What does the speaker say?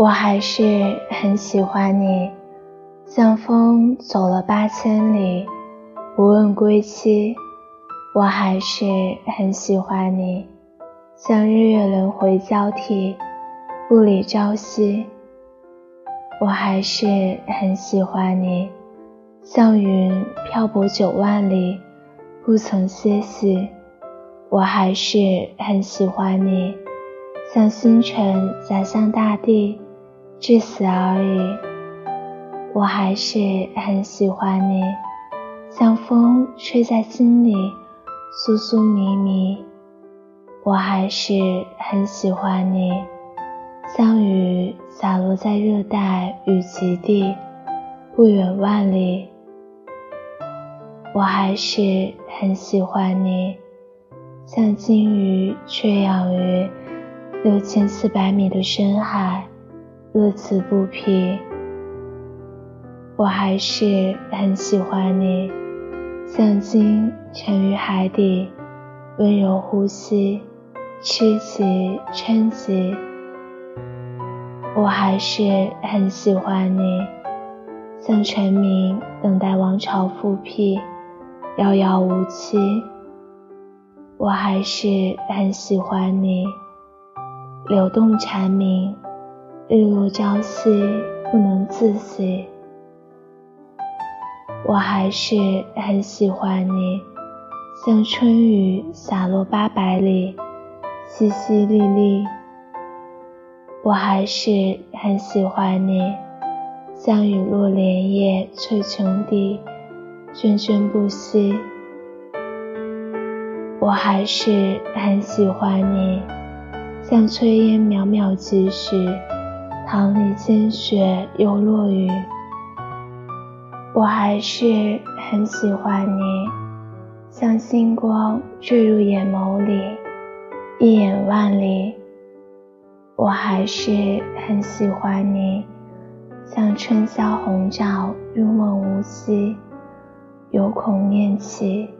我还是很喜欢你，像风走了八千里，不问归期。我还是很喜欢你，像日月轮回交替，不离朝夕。我还是很喜欢你，像云漂泊九万里，不曾歇息。我还是很喜欢你，像星辰洒向大地。至死而已。我还是很喜欢你，像风吹在心里，酥酥迷迷。我还是很喜欢你，像雨洒落在热带雨极地，不远万里。我还是很喜欢你，像鲸鱼缺氧于六千四百米的深海。乐此不疲，我还是很喜欢你，像鲸沉于海底，温柔呼吸，吃极撑极。我还是很喜欢你，像臣民等待王朝复辟，遥遥无期。我还是很喜欢你，流动蝉鸣。日落朝夕，不能自息。我还是很喜欢你，像春雨洒落八百里，淅淅沥沥。我还是很喜欢你，像雨落莲叶翠琼底，涓涓不息。我还是很喜欢你，像炊烟渺渺几许。塘里见雪又落雨，我还是很喜欢你，像星光坠入眼眸里，一眼万里。我还是很喜欢你，像春宵红照，入梦无息，有恐念起。